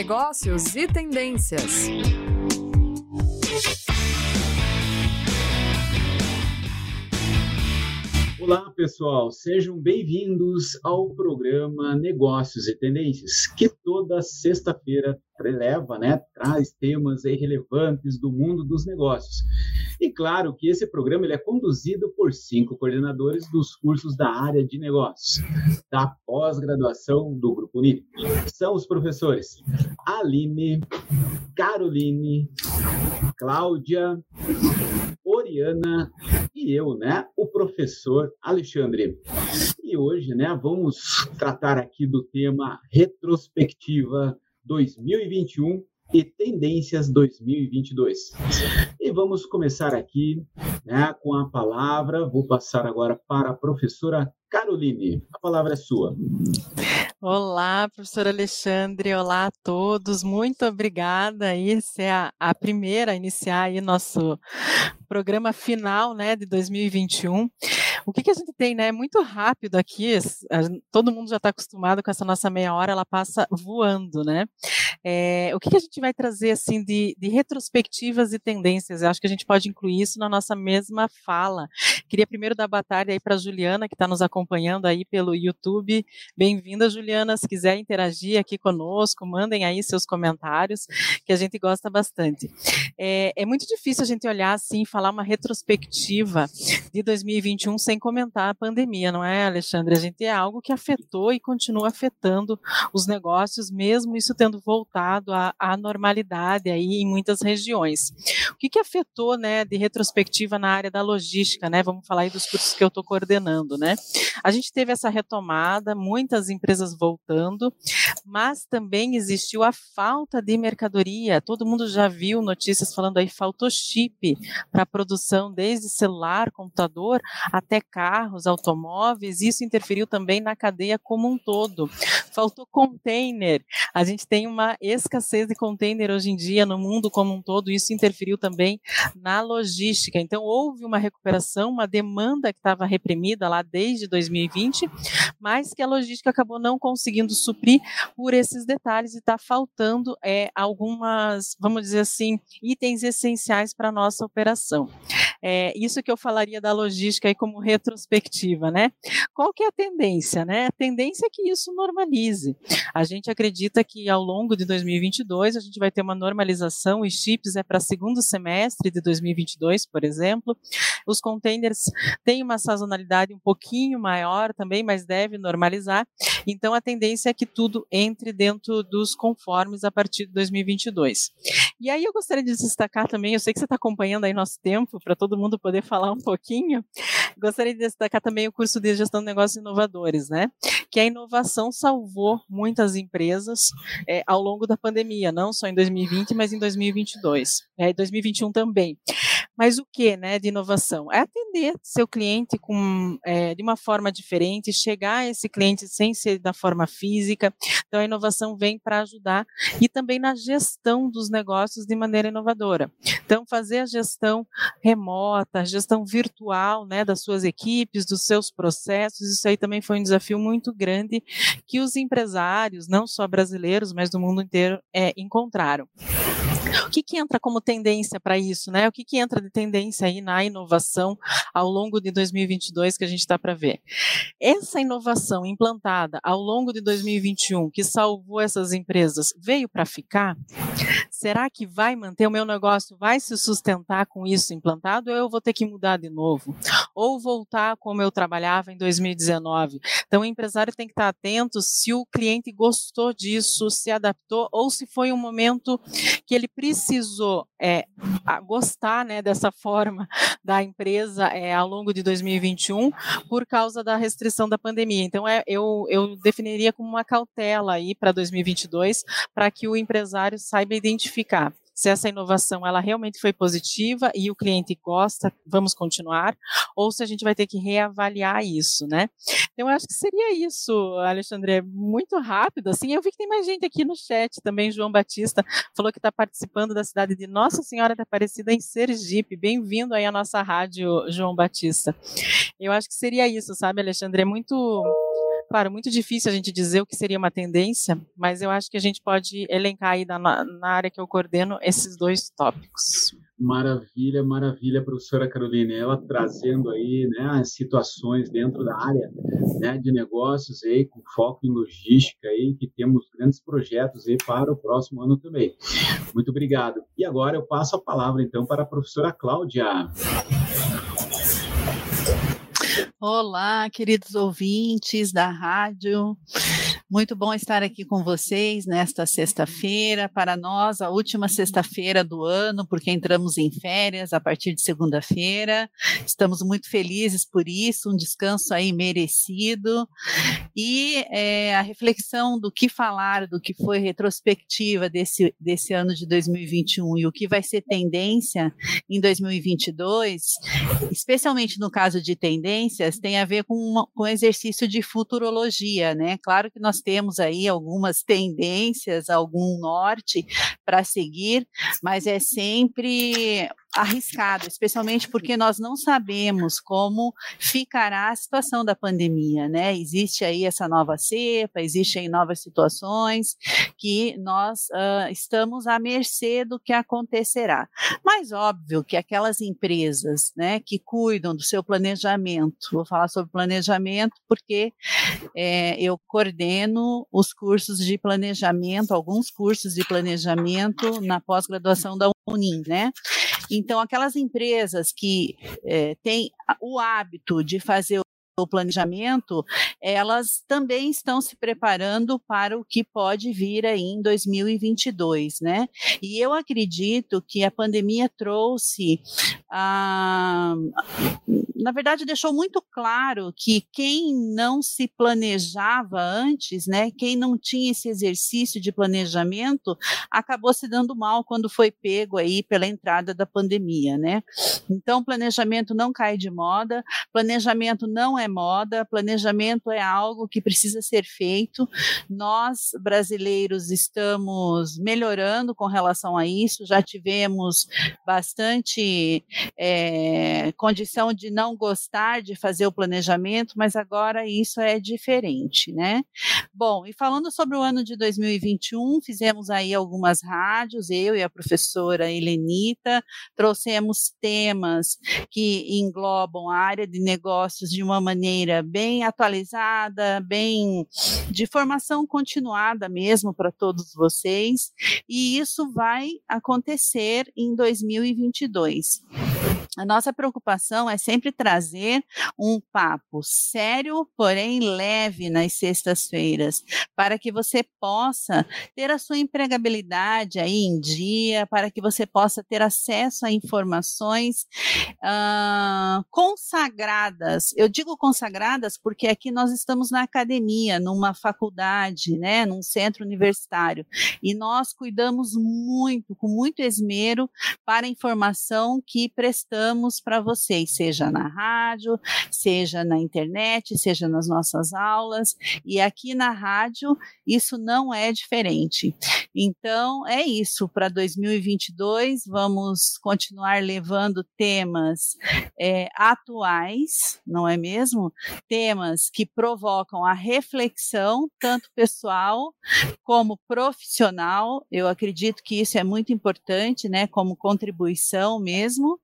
negócios e tendências. Olá, pessoal, sejam bem-vindos ao programa Negócios e Tendências, que toda sexta-feira releva, né, traz temas relevantes do mundo dos negócios. E claro que esse programa ele é conduzido por cinco coordenadores dos cursos da área de negócios, da pós-graduação do Grupo Unip. São os professores Aline, Caroline, Cláudia, Oriana e eu, né, o professor Alexandre. E hoje, né, vamos tratar aqui do tema retrospectiva 2021 e tendências 2022. E vamos começar aqui né, com a palavra. Vou passar agora para a professora Caroline. A palavra é sua. Olá, professor Alexandre, olá a todos, muito obrigada. Essa é a, a primeira a iniciar aí nosso programa final, né, de 2021. O que, que a gente tem, né? Muito rápido aqui, todo mundo já está acostumado com essa nossa meia hora, ela passa voando, né? É, o que, que, a gente vai trazer, assim, de, de, retrospectivas e tendências? Eu acho que a gente pode incluir isso na nossa mesma fala. Queria primeiro dar boa tarde aí para Juliana, que está nos acompanhando aí pelo YouTube. Bem-vinda, Juliana. Se quiser interagir aqui conosco, mandem aí seus comentários, que a gente gosta bastante. É, é muito difícil a gente olhar assim, falar uma retrospectiva de 2021 sem comentar a pandemia, não é, Alexandre? A gente é algo que afetou e continua afetando os negócios, mesmo isso tendo voltado à, à normalidade aí em muitas regiões. O que, que afetou, né, de retrospectiva na área da logística, né? Vamos falar aí dos cursos que eu estou coordenando, né? A gente teve essa retomada, muitas empresas voltando, mas também existiu a falta de mercadoria. Todo mundo já viu notícias falando aí faltou chip para produção, desde celular, computador, até carros, automóveis, isso interferiu também na cadeia como um todo. Faltou container, a gente tem uma escassez de container hoje em dia no mundo como um todo, isso interferiu também na logística. Então, houve uma recuperação, uma demanda que estava reprimida lá desde 2020, mas que a logística acabou não conseguindo suprir por esses detalhes e está faltando é, algumas, vamos dizer assim, itens essenciais para a nossa operação. É, isso que eu falaria da logística aí como retrospectiva, né? Qual que é a tendência, né? A tendência é que isso normalize. A gente acredita que ao longo de 2022 a gente vai ter uma normalização, os chips é para segundo semestre de 2022, por exemplo. Os containers têm uma sazonalidade um pouquinho maior também, mas deve normalizar. Então a tendência é que tudo entre dentro dos conformes a partir de 2022. E aí eu gostaria de destacar também, eu sei que você está acompanhando aí nosso tempo para todo mundo poder falar um pouquinho. Gostaria de destacar também o curso de gestão de negócios inovadores, né? Que a inovação salvou muitas empresas é, ao longo da pandemia, não só em 2020, mas em 2022, é, 2021 também. Mas o que, né, de inovação? É atender seu cliente com, é, de uma forma diferente, chegar a esse cliente sem ser da forma física. Então, a inovação vem para ajudar e também na gestão dos negócios de maneira inovadora. Então, fazer a gestão remota, a gestão virtual, né, das suas equipes, dos seus processos, isso aí também foi um desafio muito grande que os empresários, não só brasileiros, mas do mundo inteiro, é, encontraram. O que, que entra como tendência para isso, né? O que, que entra de tendência aí na inovação ao longo de 2022 que a gente está para ver? Essa inovação implantada ao longo de 2021 que salvou essas empresas veio para ficar? Será que vai manter o meu negócio? Vai se sustentar com isso implantado? Ou eu vou ter que mudar de novo? Ou voltar como eu trabalhava em 2019? Então, o empresário tem que estar atento se o cliente gostou disso, se adaptou, ou se foi um momento que ele precisou é, gostar né, dessa forma da empresa é, ao longo de 2021 por causa da restrição da pandemia. Então, é, eu, eu definiria como uma cautela aí para 2022 para que o empresário saiba identificar se essa inovação ela realmente foi positiva e o cliente gosta, vamos continuar, ou se a gente vai ter que reavaliar isso, né? Então, eu acho que seria isso, Alexandre, muito rápido, assim, eu vi que tem mais gente aqui no chat também, João Batista falou que está participando da cidade de Nossa Senhora da Aparecida em Sergipe, bem-vindo aí à nossa rádio, João Batista. Eu acho que seria isso, sabe, Alexandre, é muito claro, muito difícil a gente dizer o que seria uma tendência, mas eu acho que a gente pode elencar aí na, na área que eu coordeno esses dois tópicos. Maravilha, maravilha, professora Carolina. Ela trazendo aí né, as situações dentro da área né, de negócios aí, com foco em logística aí, que temos grandes projetos aí para o próximo ano também. Muito obrigado. E agora eu passo a palavra então para a professora Cláudia. Olá, queridos ouvintes da rádio. Muito bom estar aqui com vocês nesta sexta-feira. Para nós, a última sexta-feira do ano, porque entramos em férias a partir de segunda-feira. Estamos muito felizes por isso, um descanso aí merecido. E é, a reflexão do que falar, do que foi retrospectiva desse, desse ano de 2021 e o que vai ser tendência em 2022, especialmente no caso de tendências, tem a ver com, uma, com exercício de futurologia, né? Claro que nós temos aí algumas tendências, algum norte para seguir, mas é sempre arriscado, especialmente porque nós não sabemos como ficará a situação da pandemia, né? Existe aí essa nova cepa, existem novas situações que nós uh, estamos à mercê do que acontecerá. Mas óbvio que aquelas empresas, né, que cuidam do seu planejamento, vou falar sobre planejamento porque é, eu coordeno os cursos de planejamento, alguns cursos de planejamento na pós-graduação da Unim, né? Então, aquelas empresas que é, têm o hábito de fazer o planejamento, elas também estão se preparando para o que pode vir aí em 2022, né? E eu acredito que a pandemia trouxe a na verdade, deixou muito claro que quem não se planejava antes, né, quem não tinha esse exercício de planejamento, acabou se dando mal quando foi pego aí pela entrada da pandemia, né? Então, planejamento não cai de moda, planejamento não é moda, planejamento é algo que precisa ser feito. Nós, brasileiros, estamos melhorando com relação a isso, já tivemos bastante é, condição de não gostar de fazer o planejamento, mas agora isso é diferente, né? Bom, e falando sobre o ano de 2021, fizemos aí algumas rádios, eu e a professora Helenita, trouxemos temas que englobam a área de negócios de uma maneira bem atualizada, bem de formação continuada mesmo para todos vocês, e isso vai acontecer em 2022. A nossa preocupação é sempre trazer um papo sério, porém leve nas sextas-feiras, para que você possa ter a sua empregabilidade aí em dia, para que você possa ter acesso a informações uh, consagradas. Eu digo consagradas porque aqui nós estamos na academia, numa faculdade, né, num centro universitário, e nós cuidamos muito, com muito esmero, para a informação que prestamos para vocês, seja na rádio, seja na internet, seja nas nossas aulas, e aqui na rádio isso não é diferente. Então, é isso. Para 2022, vamos continuar levando temas é, atuais, não é mesmo? Temas que provocam a reflexão, tanto pessoal como profissional. Eu acredito que isso é muito importante, né, como contribuição mesmo.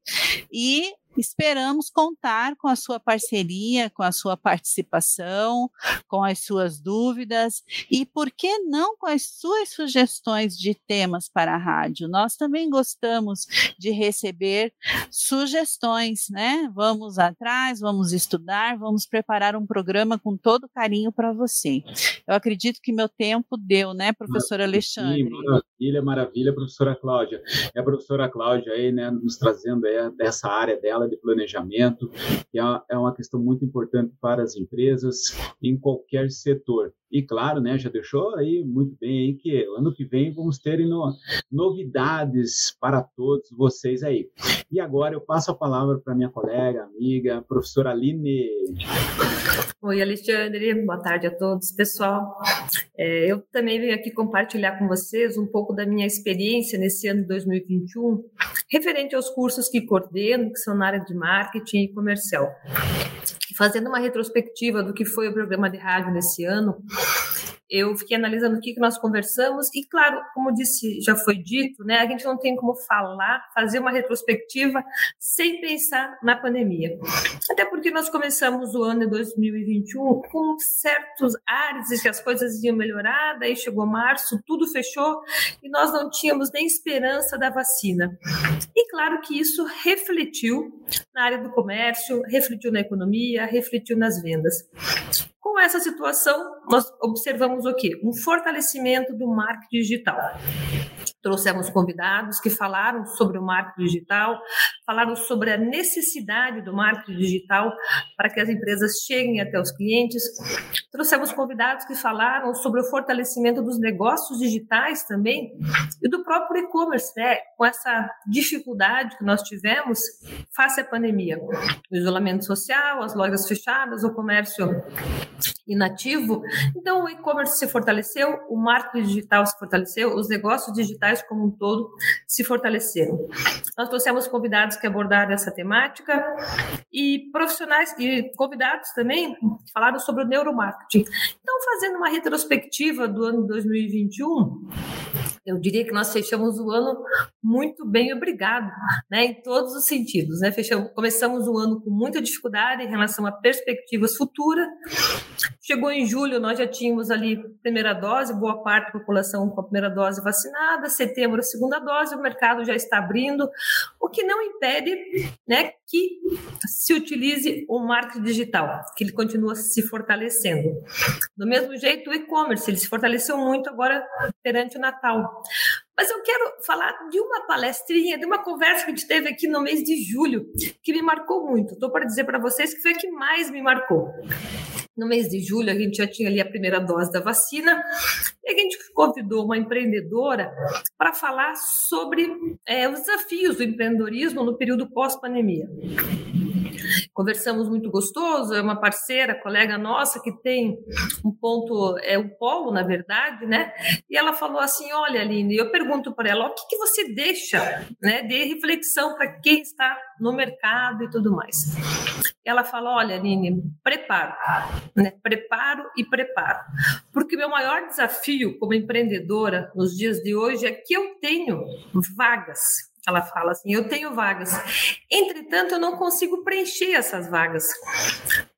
E Esperamos contar com a sua parceria, com a sua participação, com as suas dúvidas e, por que não, com as suas sugestões de temas para a rádio. Nós também gostamos de receber sugestões, né? Vamos atrás, vamos estudar, vamos preparar um programa com todo carinho para você. Eu acredito que meu tempo deu, né, professora Alexandre? Sim, maravilha, maravilha, professora Cláudia. É a professora Cláudia aí, né, nos trazendo aí dessa área dela de planejamento, que é, é uma questão muito importante para as empresas em qualquer setor. E claro, né, já deixou aí muito bem aí que ano que vem vamos ter no, novidades para todos vocês aí. E agora eu passo a palavra para minha colega, amiga, professora Aline. Oi, Alexandre, boa tarde a todos, pessoal. É, eu também venho aqui compartilhar com vocês um pouco da minha experiência nesse ano de 2021, referente aos cursos que coordeno, que são na área de marketing e comercial. Fazendo uma retrospectiva do que foi o programa de rádio nesse ano, eu fiquei analisando o que, que nós conversamos e, claro, como disse, já foi dito, né, a gente não tem como falar, fazer uma retrospectiva sem pensar na pandemia. Até porque nós começamos o ano de 2021 com certos ares de que as coisas iam melhorar, daí chegou março, tudo fechou e nós não tínhamos nem esperança da vacina. E claro que isso refletiu na área do comércio, refletiu na economia, refletiu nas vendas. Com essa situação, nós observamos o quê? Um fortalecimento do marketing digital. Trouxemos convidados que falaram sobre o marketing digital, falaram sobre a necessidade do marketing digital para que as empresas cheguem até os clientes. Trouxemos convidados que falaram sobre o fortalecimento dos negócios digitais também e do próprio e-commerce, né? com essa dificuldade que nós tivemos face à pandemia. O isolamento social, as lojas fechadas, o comércio inativo. Então, o e-commerce se fortaleceu, o marketing digital se fortaleceu, os negócios digitais como um todo se fortaleceram. Nós trouxemos convidados que abordaram essa temática e profissionais e convidados também falaram sobre o neuromarketing. Então, fazendo uma retrospectiva do ano 2021, eu diria que nós fechamos o ano muito bem, obrigado, né, em todos os sentidos. Né? Fechamos, começamos o ano com muita dificuldade em relação a perspectivas futuras. Chegou em julho, nós já tínhamos ali primeira dose, boa parte da população com a primeira dose vacinada, setembro segunda dose, o mercado já está abrindo, o que não impede né, que se utilize o marketing digital, que ele continua se fortalecendo. Do mesmo jeito, o e-commerce, ele se fortaleceu muito agora perante o Natal. Mas eu quero falar de uma palestrinha, de uma conversa que a gente teve aqui no mês de julho, que me marcou muito. Estou para dizer para vocês que foi a que mais me marcou. No mês de julho, a gente já tinha ali a primeira dose da vacina, e a gente convidou uma empreendedora para falar sobre é, os desafios do empreendedorismo no período pós-pandemia. Conversamos muito gostoso, é uma parceira, colega nossa que tem um ponto, é um polo, na verdade, né? E ela falou assim: olha, Aline, eu pergunto para ela, o que, que você deixa né, de reflexão para quem está no mercado e tudo mais. Ela fala: olha, Aline, preparo, né? preparo e preparo. Porque meu maior desafio como empreendedora nos dias de hoje é que eu tenho vagas ela fala assim: eu tenho vagas. Entretanto, eu não consigo preencher essas vagas.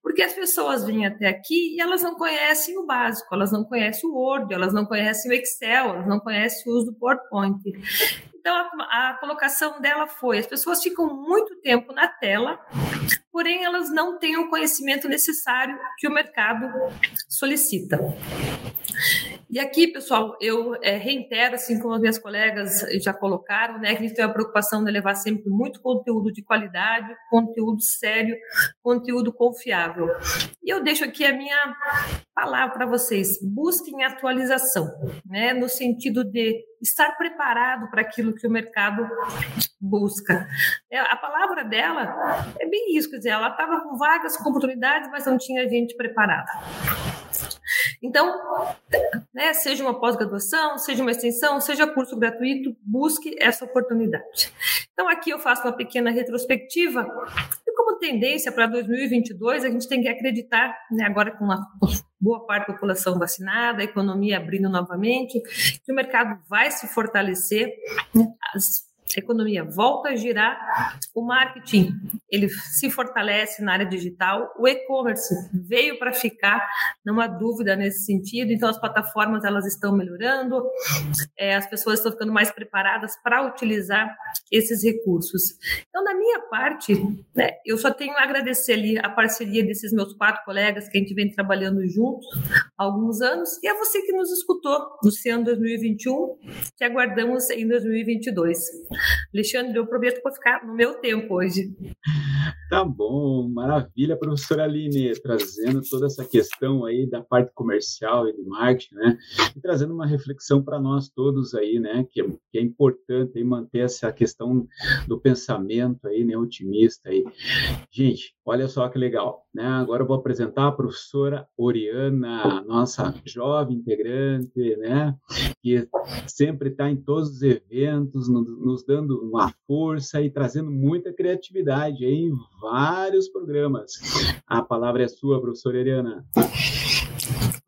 Porque as pessoas vêm até aqui e elas não conhecem o básico, elas não conhecem o Word, elas não conhecem o Excel, elas não conhecem o uso do PowerPoint. Então, a, a colocação dela foi: as pessoas ficam muito tempo na tela, porém elas não têm o conhecimento necessário que o mercado solicita. E aqui, pessoal, eu é, reitero, assim como as minhas colegas já colocaram, né, que a gente tem a preocupação de levar sempre muito conteúdo de qualidade, conteúdo sério, conteúdo confiável. E eu deixo aqui a minha palavra para vocês: busquem atualização, né, no sentido de estar preparado para aquilo que o mercado busca. É, a palavra dela é bem isso, quer dizer, ela estava com vagas, com oportunidades, mas não tinha gente preparada. Então, né, seja uma pós-graduação, seja uma extensão, seja curso gratuito, busque essa oportunidade. Então, aqui eu faço uma pequena retrospectiva como tendência para 2022, a gente tem que acreditar, né, agora com uma boa parte da população vacinada, a economia abrindo novamente, que o mercado vai se fortalecer, né, as a economia volta a girar, o marketing ele se fortalece na área digital, o e-commerce veio para ficar, não há dúvida nesse sentido. Então as plataformas elas estão melhorando, é, as pessoas estão ficando mais preparadas para utilizar esses recursos. Então da minha parte, né, eu só tenho a agradecer ali a parceria desses meus quatro colegas que a gente vem trabalhando juntos há alguns anos e a você que nos escutou no ano 2021, que aguardamos em 2022. Alexandre, eu prometo que vou ficar no meu tempo hoje. Tá bom, maravilha, professora Aline, trazendo toda essa questão aí da parte comercial e de marketing, né? E trazendo uma reflexão para nós todos aí, né? Que que é importante aí manter essa questão do pensamento aí, né? Otimista aí. Gente, olha só que legal, né? Agora eu vou apresentar a professora Oriana, nossa jovem integrante, né? Que sempre está em todos os eventos, no, nos dando uma força e trazendo muita criatividade em vários programas. A palavra é sua, professora Eliana.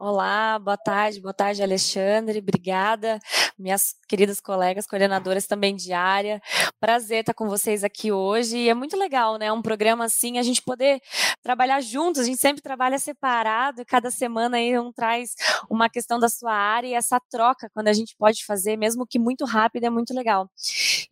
Olá, boa tarde, boa tarde, Alexandre, obrigada, minhas queridas colegas coordenadoras também de área, prazer estar com vocês aqui hoje, e é muito legal, né, um programa assim, a gente poder trabalhar juntos, a gente sempre trabalha separado, e cada semana aí um traz uma questão da sua área, e essa troca, quando a gente pode fazer, mesmo que muito rápido, é muito legal.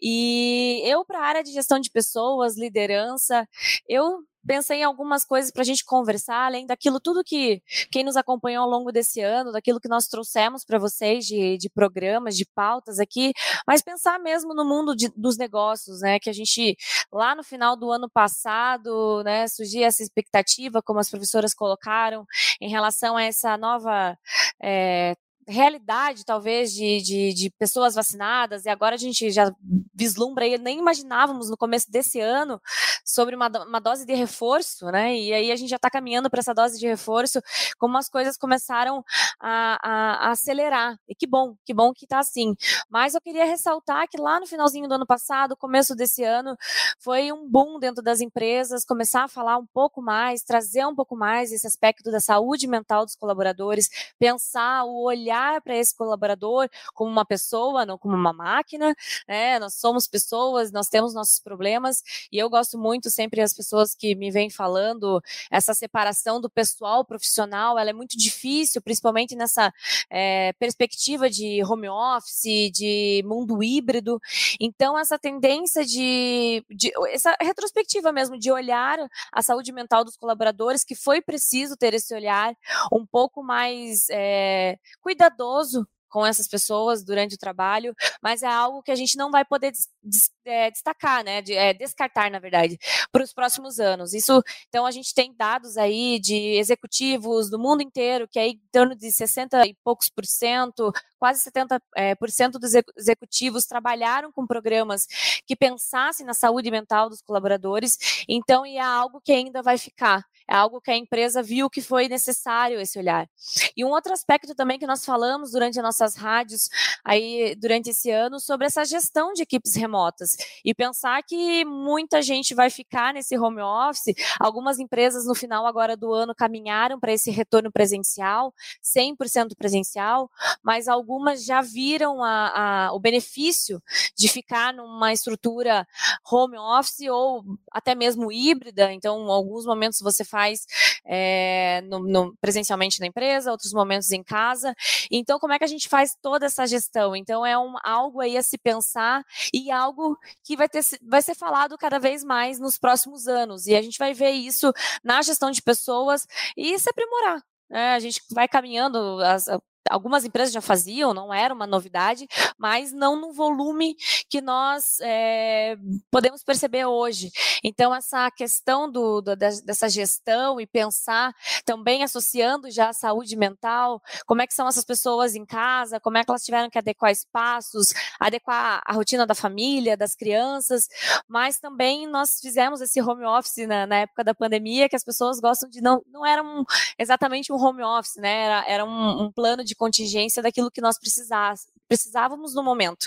E eu, para a área de gestão de pessoas, liderança, eu pensei em algumas coisas para a gente conversar, além daquilo tudo que quem nos acompanhou ao longo desse ano, daquilo que nós trouxemos para vocês de, de, programas, de pautas aqui, mas pensar mesmo no mundo de, dos negócios, né? Que a gente lá no final do ano passado, né, surgia essa expectativa, como as professoras colocaram, em relação a essa nova é, realidade, talvez, de, de, de, pessoas vacinadas, e agora a gente já vislumbra aí, nem imaginávamos no começo desse ano sobre uma, uma dose de reforço, né? E aí a gente já está caminhando para essa dose de reforço, como as coisas começaram a, a, a acelerar. E que bom, que bom que está assim. Mas eu queria ressaltar que lá no finalzinho do ano passado, começo desse ano, foi um boom dentro das empresas, começar a falar um pouco mais, trazer um pouco mais esse aspecto da saúde mental dos colaboradores, pensar o olhar olhar para esse colaborador como uma pessoa, não como uma máquina, né? Nós somos pessoas, nós temos nossos problemas, e eu gosto muito sempre as pessoas que me vêm falando essa separação do pessoal profissional, ela é muito difícil, principalmente nessa é, perspectiva de home office, de mundo híbrido. Então, essa tendência de, de essa retrospectiva mesmo, de olhar a saúde mental dos colaboradores, que foi preciso ter esse olhar um pouco mais é, cuidadoso cuidadoso com essas pessoas durante o trabalho, mas é algo que a gente não vai poder des, des, é, destacar, né, de, é, descartar, na verdade, para os próximos anos. Isso, então, a gente tem dados aí de executivos do mundo inteiro, que é em torno de 60 e poucos por cento, quase 70 é, por cento dos executivos trabalharam com programas que pensassem na saúde mental dos colaboradores, então, é algo que ainda vai ficar é algo que a empresa viu que foi necessário esse olhar. E um outro aspecto também que nós falamos durante as nossas rádios aí durante esse ano sobre essa gestão de equipes remotas e pensar que muita gente vai ficar nesse home office. Algumas empresas no final agora do ano caminharam para esse retorno presencial, 100% presencial, mas algumas já viram a, a, o benefício de ficar numa estrutura home office ou até mesmo híbrida. Então, alguns momentos você faz faz é, no, no, presencialmente na empresa, outros momentos em casa. Então, como é que a gente faz toda essa gestão? Então, é um, algo aí a se pensar e algo que vai, ter, vai ser falado cada vez mais nos próximos anos. E a gente vai ver isso na gestão de pessoas e se aprimorar. É, a gente vai caminhando, as, algumas empresas já faziam, não era uma novidade, mas não no volume que nós é, podemos perceber hoje. Então, essa questão do, do, dessa gestão e pensar também associando já a saúde mental, como é que são essas pessoas em casa, como é que elas tiveram que adequar espaços, adequar a rotina da família, das crianças, mas também nós fizemos esse home office na, na época da pandemia, que as pessoas gostam de não, não era um, exatamente um home office, né? Era, era um, um plano de contingência daquilo que nós precisávamos no momento.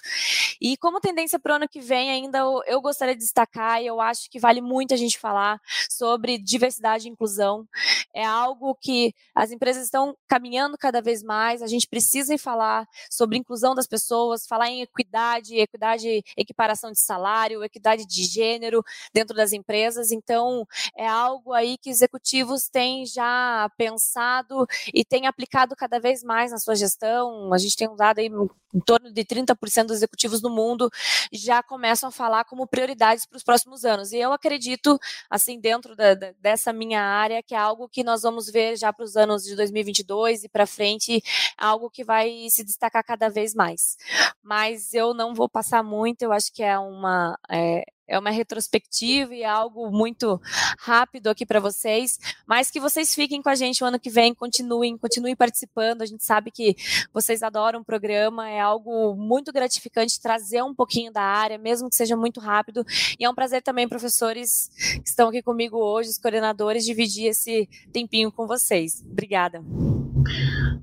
E como tendência para o ano que vem, ainda eu, gostaria de destacar, e eu acho que vale muito a gente falar sobre diversidade e inclusão. É algo que as empresas estão caminhando cada vez mais, a gente precisa falar sobre inclusão das pessoas, falar em equidade, equidade, equiparação de salário, equidade de gênero dentro das empresas. Então, é algo aí que executivos têm já pensado e têm aplicado cada vez mais na sua gestão. A gente tem um dado aí em torno de 30% dos executivos no mundo já começam a falar como prioridades para os próximos anos. E eu acredito, assim, dentro da, da, dessa minha área, que é algo que nós vamos ver já para os anos de 2022 e para frente, algo que vai se destacar cada vez mais. Mas eu não vou passar muito, eu acho que é uma. É, é uma retrospectiva e é algo muito rápido aqui para vocês, mas que vocês fiquem com a gente o ano que vem, continuem, continuem participando. A gente sabe que vocês adoram o programa, é algo muito gratificante trazer um pouquinho da área, mesmo que seja muito rápido. E é um prazer também, professores que estão aqui comigo hoje, os coordenadores, dividir esse tempinho com vocês. Obrigada.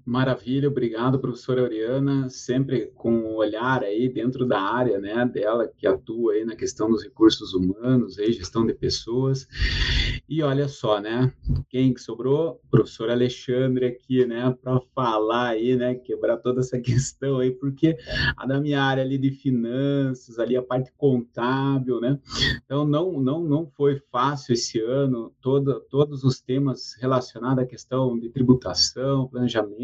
Maravilha, obrigado, professora Oriana, sempre com um olhar aí dentro da área, né, dela que atua aí na questão dos recursos humanos, aí gestão de pessoas. E olha só, né, quem que sobrou? Professor Alexandre aqui, né, para falar aí, né, quebrar toda essa questão aí, porque a da minha área ali de finanças, ali a parte contábil, né? Então não não não foi fácil esse ano, todo, todos os temas relacionados à questão de tributação, planejamento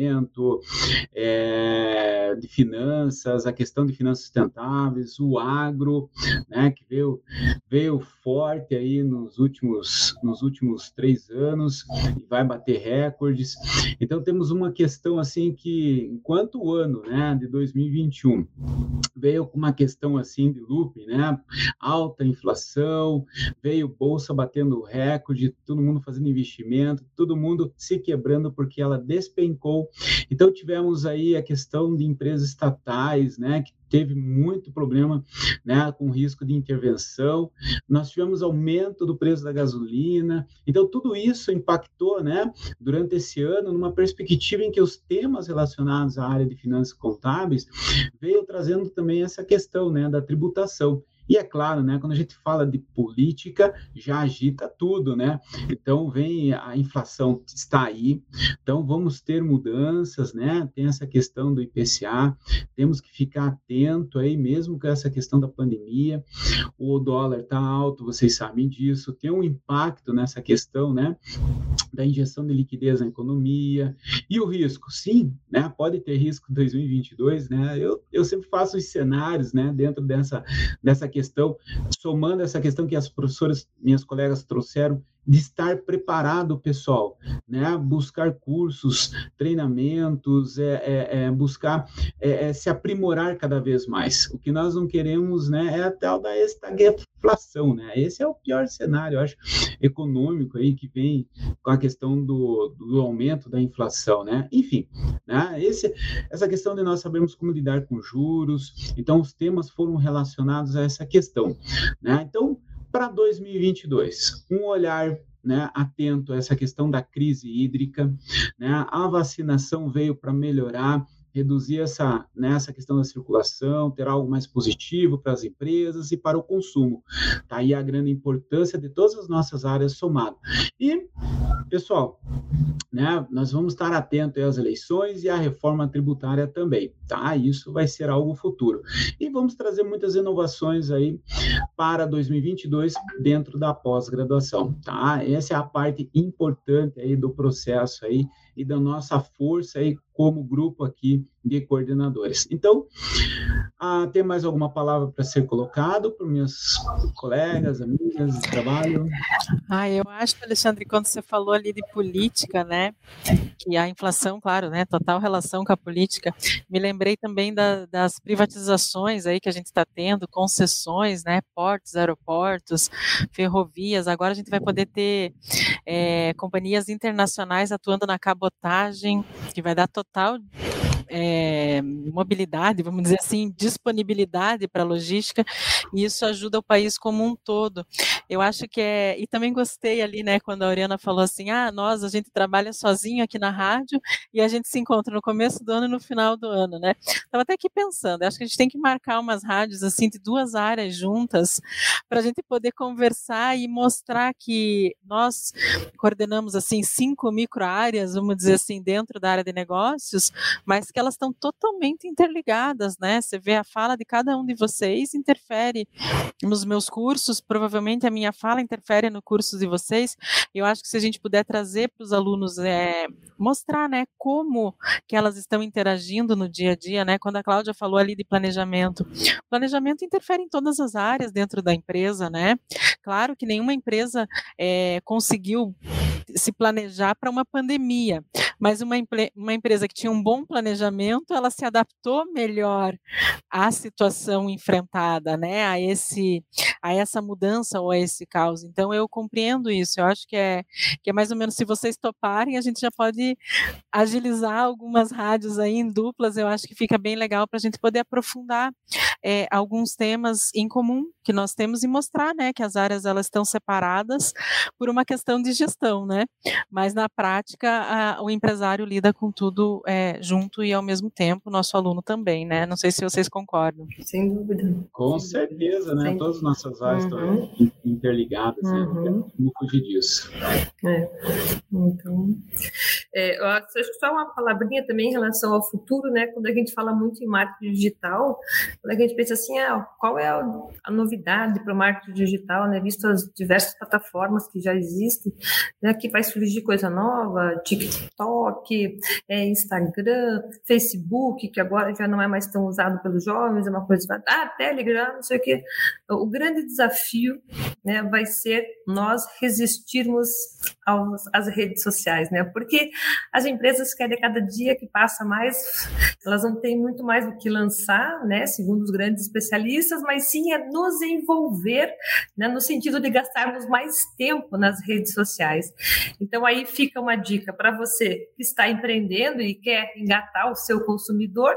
é, de finanças, a questão de finanças sustentáveis, o agro, né, que veio, veio forte aí nos últimos, nos últimos três anos e vai bater recordes. Então temos uma questão assim que, enquanto o ano né, de 2021 veio com uma questão assim de loop, né, alta inflação, veio bolsa batendo recorde, todo mundo fazendo investimento, todo mundo se quebrando porque ela despencou então tivemos aí a questão de empresas estatais, né, que teve muito problema, né, com risco de intervenção. Nós tivemos aumento do preço da gasolina. Então tudo isso impactou, né, durante esse ano numa perspectiva em que os temas relacionados à área de finanças contábeis veio trazendo também essa questão, né, da tributação. E é claro, né, quando a gente fala de política, já agita tudo, né? Então vem a inflação está aí, então vamos ter mudanças, né? Tem essa questão do IPCA, temos que ficar atento aí mesmo com essa questão da pandemia. O dólar está alto, vocês sabem disso, tem um impacto nessa questão, né? Da injeção de liquidez na economia e o risco, sim, né? Pode ter risco em 2022, né? Eu, eu sempre faço os cenários, né? Dentro dessa dessa questão, somando essa questão que as professoras, minhas colegas trouxeram, de estar preparado, pessoal, né? Buscar cursos, treinamentos, é, é, é buscar é, é, se aprimorar cada vez mais. O que nós não queremos, né, é a tal da estagflação, né? Esse é o pior cenário, eu acho, econômico aí que vem com a questão do, do aumento da inflação, né? Enfim, né? Esse, essa questão de nós sabermos como lidar com juros, então os temas foram relacionados a essa questão, né? Então para 2022, um olhar né, atento a essa questão da crise hídrica. Né, a vacinação veio para melhorar reduzir essa, né, essa questão da circulação, ter algo mais positivo para as empresas e para o consumo. Tá aí a grande importância de todas as nossas áreas somadas. E, pessoal, né, nós vamos estar atentos às eleições e à reforma tributária também, tá? Isso vai ser algo futuro. E vamos trazer muitas inovações aí para 2022 dentro da pós-graduação, tá? Essa é a parte importante aí do processo aí e da nossa força aí como grupo aqui de coordenadores. Então, ah, tem mais alguma palavra para ser colocado para minhas colegas, amigas de trabalho? Ah, eu acho, Alexandre, quando você falou ali de política, né, que a inflação, claro, né, total relação com a política, me lembrei também da, das privatizações aí que a gente está tendo, concessões, né, portos, aeroportos, ferrovias, agora a gente vai poder ter é, companhias internacionais atuando na cabotagem, que vai dar total total é, mobilidade, vamos dizer assim, disponibilidade para logística, e isso ajuda o país como um todo. Eu acho que é, e também gostei ali, né, quando a Oriana falou assim, ah, nós, a gente trabalha sozinho aqui na rádio, e a gente se encontra no começo do ano e no final do ano, né? Estava até aqui pensando, acho que a gente tem que marcar umas rádios, assim, de duas áreas juntas, para a gente poder conversar e mostrar que nós coordenamos, assim, cinco micro-áreas, vamos dizer assim, dentro da área de negócios, mas que elas estão totalmente interligadas, né? Você vê a fala de cada um de vocês interfere nos meus cursos, provavelmente a minha fala interfere no curso de vocês. Eu acho que se a gente puder trazer para os alunos, é, mostrar, né, como que elas estão interagindo no dia a dia, né? Quando a Cláudia falou ali de planejamento, planejamento interfere em todas as áreas dentro da empresa, né? Claro que nenhuma empresa é, conseguiu se planejar para uma pandemia, mas uma, uma empresa que tinha um bom planejamento, ela se adaptou melhor à situação enfrentada, né, a esse a essa mudança ou a esse caos. Então eu compreendo isso. Eu acho que é que é mais ou menos se vocês toparem, a gente já pode agilizar algumas rádios aí em duplas. Eu acho que fica bem legal para a gente poder aprofundar é, alguns temas em comum que nós temos e mostrar, né, que as áreas elas estão separadas por uma questão de gestão, né? Mas na prática a, o empresário lida com tudo é, junto e ao mesmo tempo, nosso aluno também, né? Não sei se vocês concordam. Sem dúvida. Com certeza, né? Sem... Todas as nossas áreas uhum. estão interligadas, né? uhum. né? Não fugir disso. É. Então, é, eu acho que só uma palavrinha também em relação ao futuro, né? Quando a gente fala muito em marketing digital, quando a gente pensa assim, ah, qual é a, novidade para o marketing digital, né? Visto as diversas plataformas que já existem, né? Que vai surgir coisa nova, TikTok, é, Instagram, Facebook, que agora já não é mais tão usado pelos jovens, é uma coisa, ah, Telegram, não sei o quê. O grande desafio, né? Vai ser nós resistirmos aos, às redes sociais, né? Porque as empresas querem cada dia que passa mais, elas não têm muito mais do que lançar, né? Segundo os grandes especialistas, mas sim é nos envolver, né? No sentido de gastarmos mais tempo nas redes sociais. Então aí fica uma dica para você que está empreendendo e quer engatar o seu consumidor,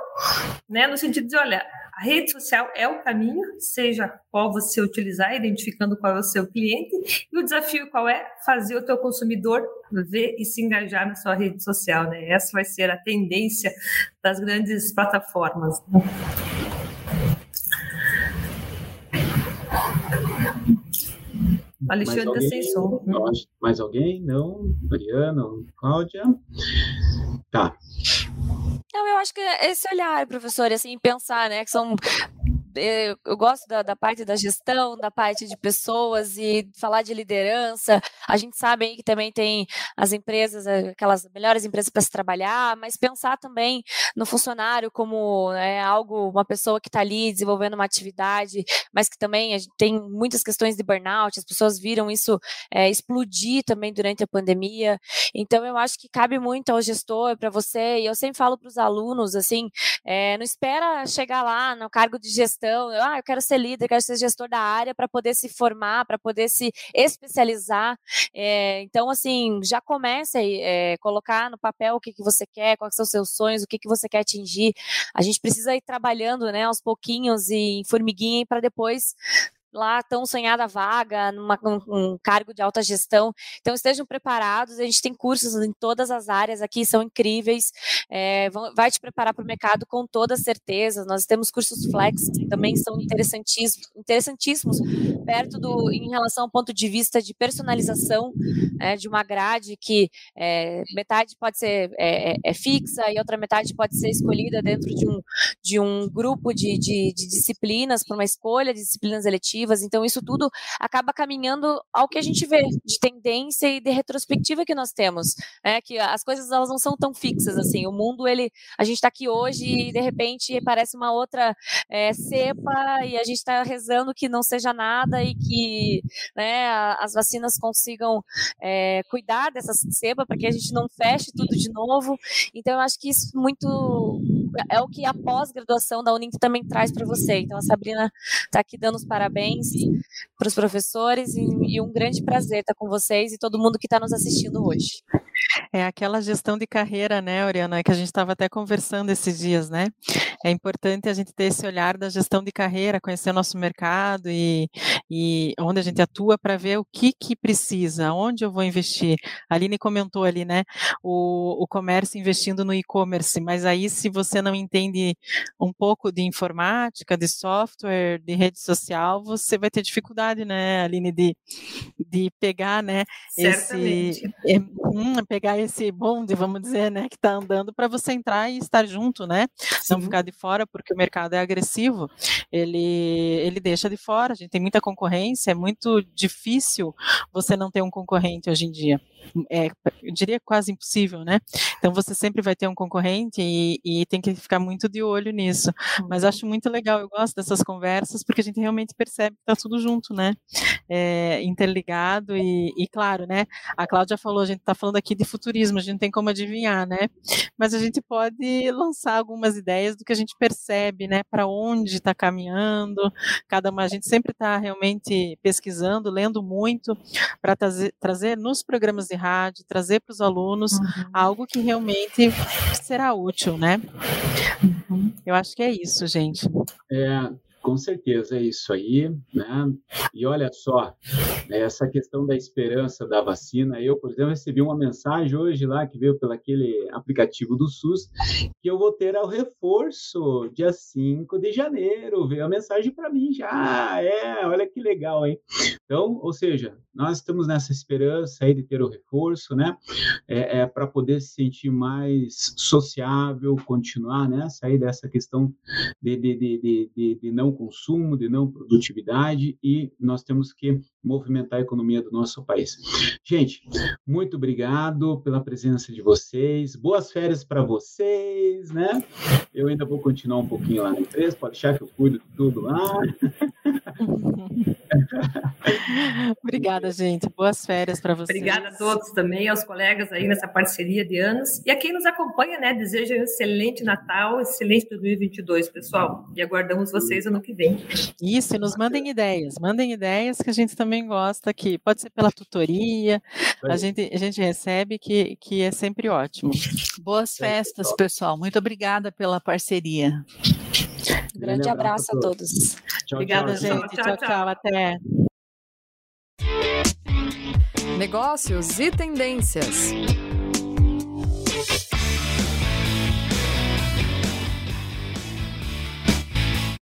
né? No sentido de, olha, a rede social é o caminho, seja qual você utilizar, identificando qual é o seu cliente, e o desafio qual é? Fazer o teu consumidor ver e se engajar na sua rede social, né? Essa vai ser a tendência das grandes plataformas. Né? Alexandre alguém, som. Mais alguém? Não? Mariana? Cláudia? Tá. Eu acho que esse olhar, professor, assim, pensar, né, que são eu gosto da, da, parte da gestão, da parte de pessoas e falar de liderança. A gente sabe aí que também tem as empresas, aquelas melhores empresas para se trabalhar, mas pensar também no funcionário como é, algo, uma pessoa que está ali desenvolvendo uma atividade, mas que também tem muitas questões de burnout, as pessoas viram isso é, explodir também durante a pandemia. Então eu acho que cabe muito ao gestor, para você, e eu sempre falo para os alunos assim, é, não espera chegar lá no cargo de gestão, eu, ah, eu quero ser líder, quero ser gestor da área para poder se formar, para poder se especializar. É, então, assim, já comece a é, colocar no papel o que, que você quer, quais são os seus sonhos, o que, que você quer atingir. A gente precisa ir trabalhando, né, aos pouquinhos e em formiguinha para depois lá tão sonhada vaga, numa, um, cargo de alta gestão. Então estejam preparados, a gente tem cursos em todas as áreas aqui, são incríveis, é, vão, vai te preparar para o mercado com toda certeza. Nós temos cursos flex que também são interessantíssimos, interessantíssimos perto do, em relação ao ponto de vista de personalização é, de uma grade que é, metade pode ser é, é, fixa e outra metade pode ser escolhida dentro de um, de um grupo de, de, de disciplinas, para uma escolha de disciplinas eletivas então isso tudo acaba caminhando ao que a gente vê de tendência e de retrospectiva que nós temos, né? Que as coisas elas não são tão fixas assim. O mundo ele, a gente está aqui hoje e de repente parece uma outra é, cepa e a gente está rezando que não seja nada e que né, as vacinas consigam é, cuidar dessa cepa para que a gente não feche tudo de novo. Então eu acho que isso muito é o que a pós-graduação da Uninter também traz para você. Então a Sabrina está aqui dando os parabéns parabéns para os professores e, e, um grande prazer estar com vocês e todo mundo que está nos assistindo hoje. É aquela gestão de carreira, né, Oriana, que a gente estava até conversando esses dias, né? É importante a gente ter esse olhar da gestão de carreira, conhecer o nosso mercado e, e onde a gente atua para ver o que que precisa, onde eu vou investir. A Aline comentou ali, né, o, o comércio investindo no e-commerce, mas aí se você não entende um pouco de informática, de software, de rede social, você vai ter dificuldade, né, Aline, de, de pegar, né, Certamente. esse... É, hum, pegar esse bonde, vamos dizer, né, que está andando para você entrar e estar junto, né? Sim. Não ficar de fora porque o mercado é agressivo. Ele ele deixa de fora. A gente tem muita concorrência. É muito difícil você não ter um concorrente hoje em dia. É, eu diria quase impossível, né? Então você sempre vai ter um concorrente e, e tem que ficar muito de olho nisso. Mas uhum. acho muito legal. Eu gosto dessas conversas porque a gente realmente percebe que está tudo junto, né? É, interligado e, e claro, né? A Cláudia falou, a gente está falando aqui de futurismo, a gente não tem como adivinhar, né? Mas a gente pode lançar algumas ideias do que a gente percebe, né? Para onde está caminhando. Cada uma, a gente sempre está realmente pesquisando, lendo muito para trazer, trazer nos programas de rádio, trazer para os alunos uhum. algo que realmente será útil, né? Uhum. Eu acho que é isso, gente. É, Com certeza, é isso aí, né? E olha só, essa questão da esperança da vacina, eu, por exemplo, recebi uma mensagem hoje lá que veio pelo aquele aplicativo do SUS que eu vou ter o reforço dia 5 de janeiro, veio a mensagem para mim já, é, olha que legal, hein? Então, ou seja, nós estamos nessa esperança aí de ter o reforço, né? É, é para poder se sentir mais sociável, continuar, né? Sair dessa questão de, de, de, de, de não consumo, de não produtividade e nós temos que movimentar a economia do nosso país. Gente, muito obrigado pela presença de vocês. Boas férias para vocês, né? Eu ainda vou continuar um pouquinho lá na empresa, pode deixar que eu cuido de tudo lá. Obrigada, gente. Boas férias para vocês. Obrigada a todos também, aos colegas aí nessa parceria de anos. E a quem nos acompanha, né? Desejo um excelente Natal, excelente 2022, pessoal. E aguardamos vocês ano que vem. Isso, e nos mandem ideias. Mandem ideias que a gente também gosta aqui. Pode ser pela tutoria. A gente, a gente recebe que, que é sempre ótimo. Boas festas, pessoal. Muito obrigada pela parceria. Grande abraço a todos. Tchau, Obrigada, tchau, gente. Tchau, tchau, tchau. Até. Negócios e tendências.